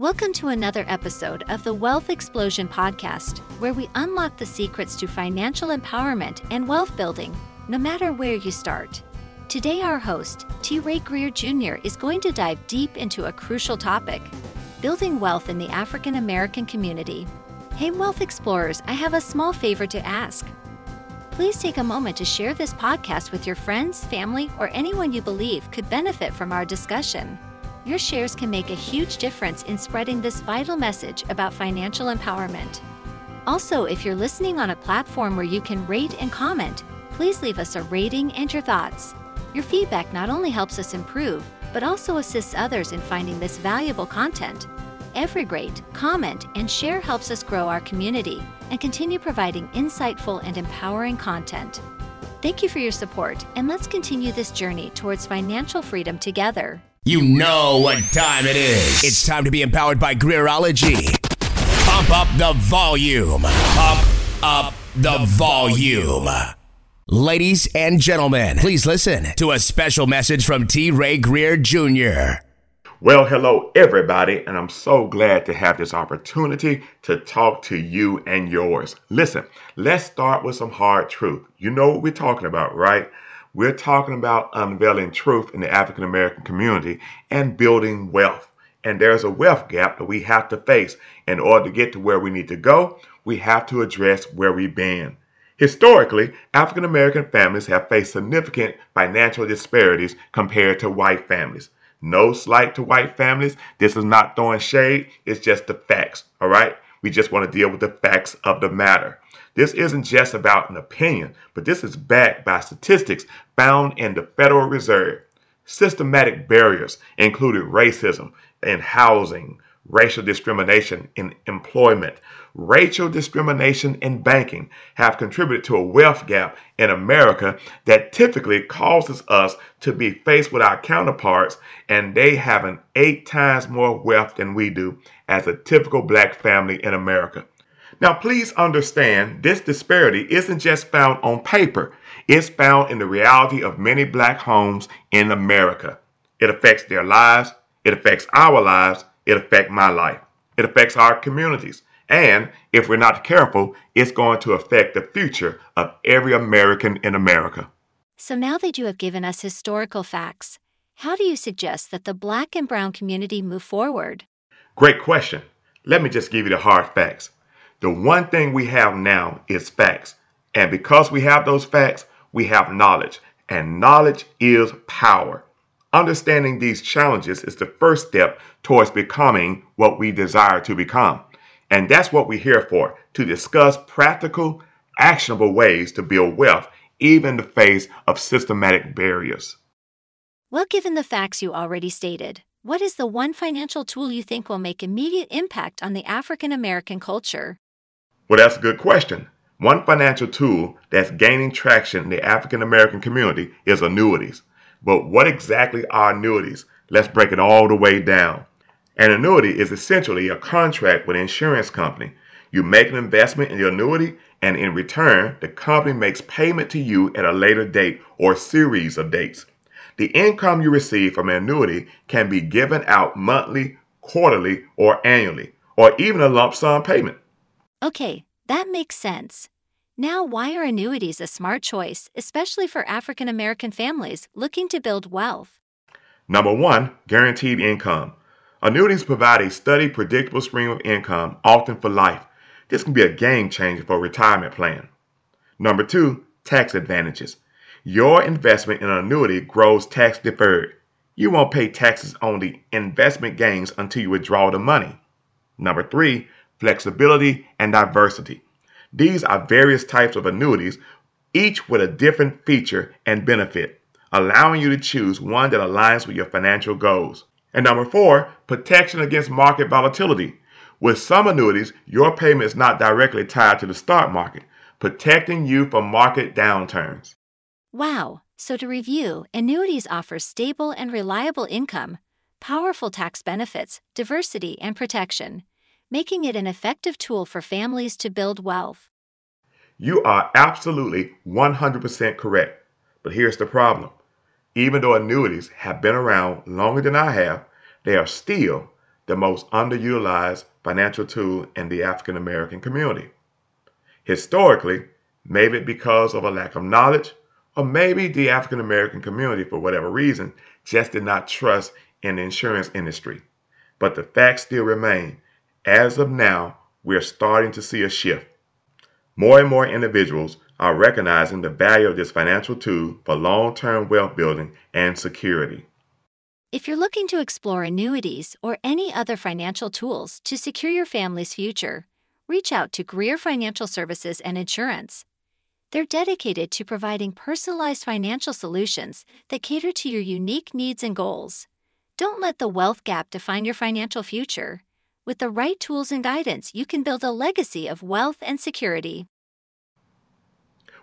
Welcome to another episode of the Wealth Explosion Podcast, where we unlock the secrets to financial empowerment and wealth building, no matter where you start. Today, our host, T. Ray Greer Jr., is going to dive deep into a crucial topic building wealth in the African American community. Hey, Wealth Explorers, I have a small favor to ask. Please take a moment to share this podcast with your friends, family, or anyone you believe could benefit from our discussion. Your shares can make a huge difference in spreading this vital message about financial empowerment. Also, if you're listening on a platform where you can rate and comment, please leave us a rating and your thoughts. Your feedback not only helps us improve, but also assists others in finding this valuable content. Every rate, comment, and share helps us grow our community and continue providing insightful and empowering content. Thank you for your support, and let's continue this journey towards financial freedom together. You know what time it is. It's time to be empowered by Greerology. Pump up the volume. Pump up the volume. Ladies and gentlemen, please listen to a special message from T. Ray Greer Jr. Well, hello, everybody, and I'm so glad to have this opportunity to talk to you and yours. Listen, let's start with some hard truth. You know what we're talking about, right? We're talking about unveiling truth in the African American community and building wealth. And there's a wealth gap that we have to face. In order to get to where we need to go, we have to address where we've been. Historically, African American families have faced significant financial disparities compared to white families. No slight to white families. This is not throwing shade, it's just the facts, all right? We just want to deal with the facts of the matter. This isn't just about an opinion, but this is backed by statistics found in the Federal Reserve. Systematic barriers included racism in housing, racial discrimination in employment, racial discrimination in banking have contributed to a wealth gap in America that typically causes us to be faced with our counterparts and they have an eight times more wealth than we do as a typical black family in America. Now, please understand this disparity isn't just found on paper, it's found in the reality of many black homes in America. It affects their lives, it affects our lives, it affects my life, it affects our communities. And if we're not careful, it's going to affect the future of every American in America. So now that you have given us historical facts, how do you suggest that the black and brown community move forward? Great question. Let me just give you the hard facts. The one thing we have now is facts. And because we have those facts, we have knowledge. And knowledge is power. Understanding these challenges is the first step towards becoming what we desire to become. And that's what we're here for to discuss practical, actionable ways to build wealth, even in the face of systematic barriers. Well, given the facts you already stated, what is the one financial tool you think will make immediate impact on the African American culture? Well, that's a good question. One financial tool that's gaining traction in the African American community is annuities. But what exactly are annuities? Let's break it all the way down. An annuity is essentially a contract with an insurance company. You make an investment in the annuity, and in return, the company makes payment to you at a later date or series of dates. The income you receive from an annuity can be given out monthly, quarterly, or annually, or even a lump sum payment. Okay, that makes sense. Now, why are annuities a smart choice, especially for African American families looking to build wealth? Number one, guaranteed income. Annuities provide a steady, predictable stream of income, often for life. This can be a game changer for a retirement plan. Number two, tax advantages. Your investment in an annuity grows tax deferred. You won't pay taxes on the investment gains until you withdraw the money. Number three, flexibility, and diversity. These are various types of annuities, each with a different feature and benefit, allowing you to choose one that aligns with your financial goals. And number four, protection against market volatility. With some annuities, your payment is not directly tied to the stock market, protecting you from market downturns. Wow. So, to review, annuities offer stable and reliable income, powerful tax benefits, diversity, and protection making it an effective tool for families to build wealth. You are absolutely 100% correct. But here's the problem. Even though annuities have been around longer than I have, they are still the most underutilized financial tool in the African American community. Historically, maybe because of a lack of knowledge, or maybe the African American community, for whatever reason, just did not trust in the insurance industry. But the facts still remain. As of now, we're starting to see a shift. More and more individuals are recognizing the value of this financial tool for long term wealth building and security. If you're looking to explore annuities or any other financial tools to secure your family's future, reach out to Greer Financial Services and Insurance. They're dedicated to providing personalized financial solutions that cater to your unique needs and goals. Don't let the wealth gap define your financial future. With the right tools and guidance, you can build a legacy of wealth and security.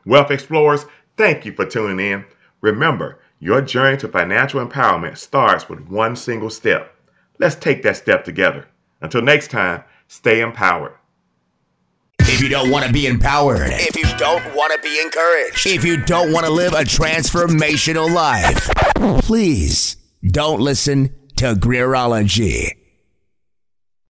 Wealth Explorers, thank you for tuning in. Remember, your journey to financial empowerment starts with one single step. Let's take that step together. Until next time, stay empowered. If you don't want to be empowered, if you don't want to be encouraged, if you don't want to live a transformational life, please don't listen to Greerology.